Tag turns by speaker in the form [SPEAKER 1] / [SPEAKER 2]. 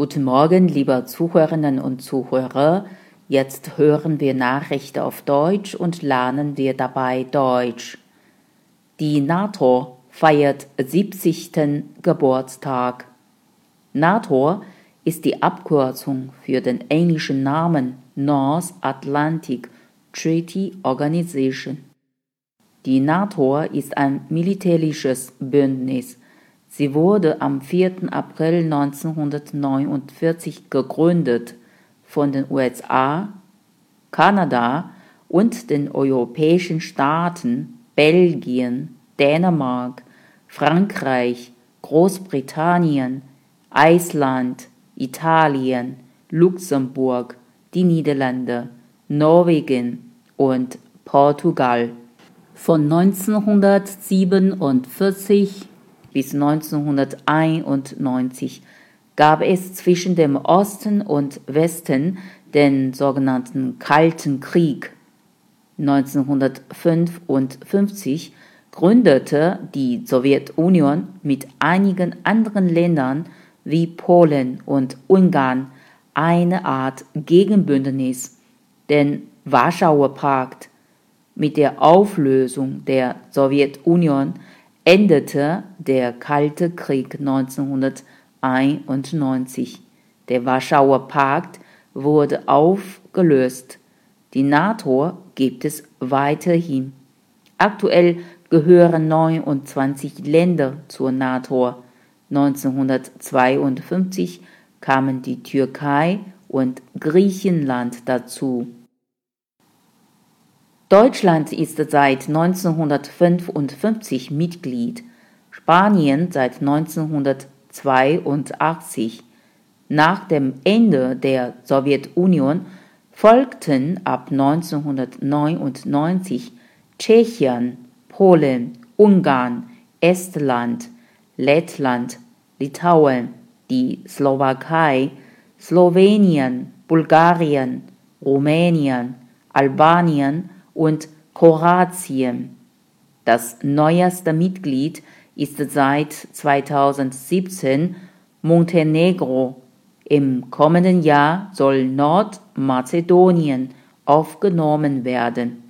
[SPEAKER 1] Guten Morgen, liebe Zuhörerinnen und Zuhörer. Jetzt hören wir Nachrichten auf Deutsch und lernen wir dabei Deutsch. Die NATO feiert 70. Geburtstag. NATO ist die Abkürzung für den englischen Namen North Atlantic Treaty Organization. Die NATO ist ein militärisches Bündnis Sie wurde am 4. April 1949 gegründet von den USA, Kanada und den europäischen Staaten Belgien, Dänemark, Frankreich, Großbritannien, Island, Italien, Luxemburg, die Niederlande, Norwegen und Portugal. Von 1947 bis 1991 gab es zwischen dem Osten und Westen den sogenannten Kalten Krieg. 1955 gründete die Sowjetunion mit einigen anderen Ländern wie Polen und Ungarn eine Art Gegenbündnis, den Warschauer Pakt. Mit der Auflösung der Sowjetunion endete der Kalte Krieg 1991. Der Warschauer Pakt wurde aufgelöst. Die NATO gibt es weiterhin. Aktuell gehören 29 Länder zur NATO. 1952 kamen die Türkei und Griechenland dazu. Deutschland ist seit 1955 Mitglied, Spanien seit 1982. Nach dem Ende der Sowjetunion folgten ab 1999 Tschechien, Polen, Ungarn, Estland, Lettland, Litauen, die Slowakei, Slowenien, Bulgarien, Rumänien, Albanien und Kroatien. Das neueste Mitglied ist seit 2017 Montenegro. Im kommenden Jahr soll Nordmazedonien aufgenommen werden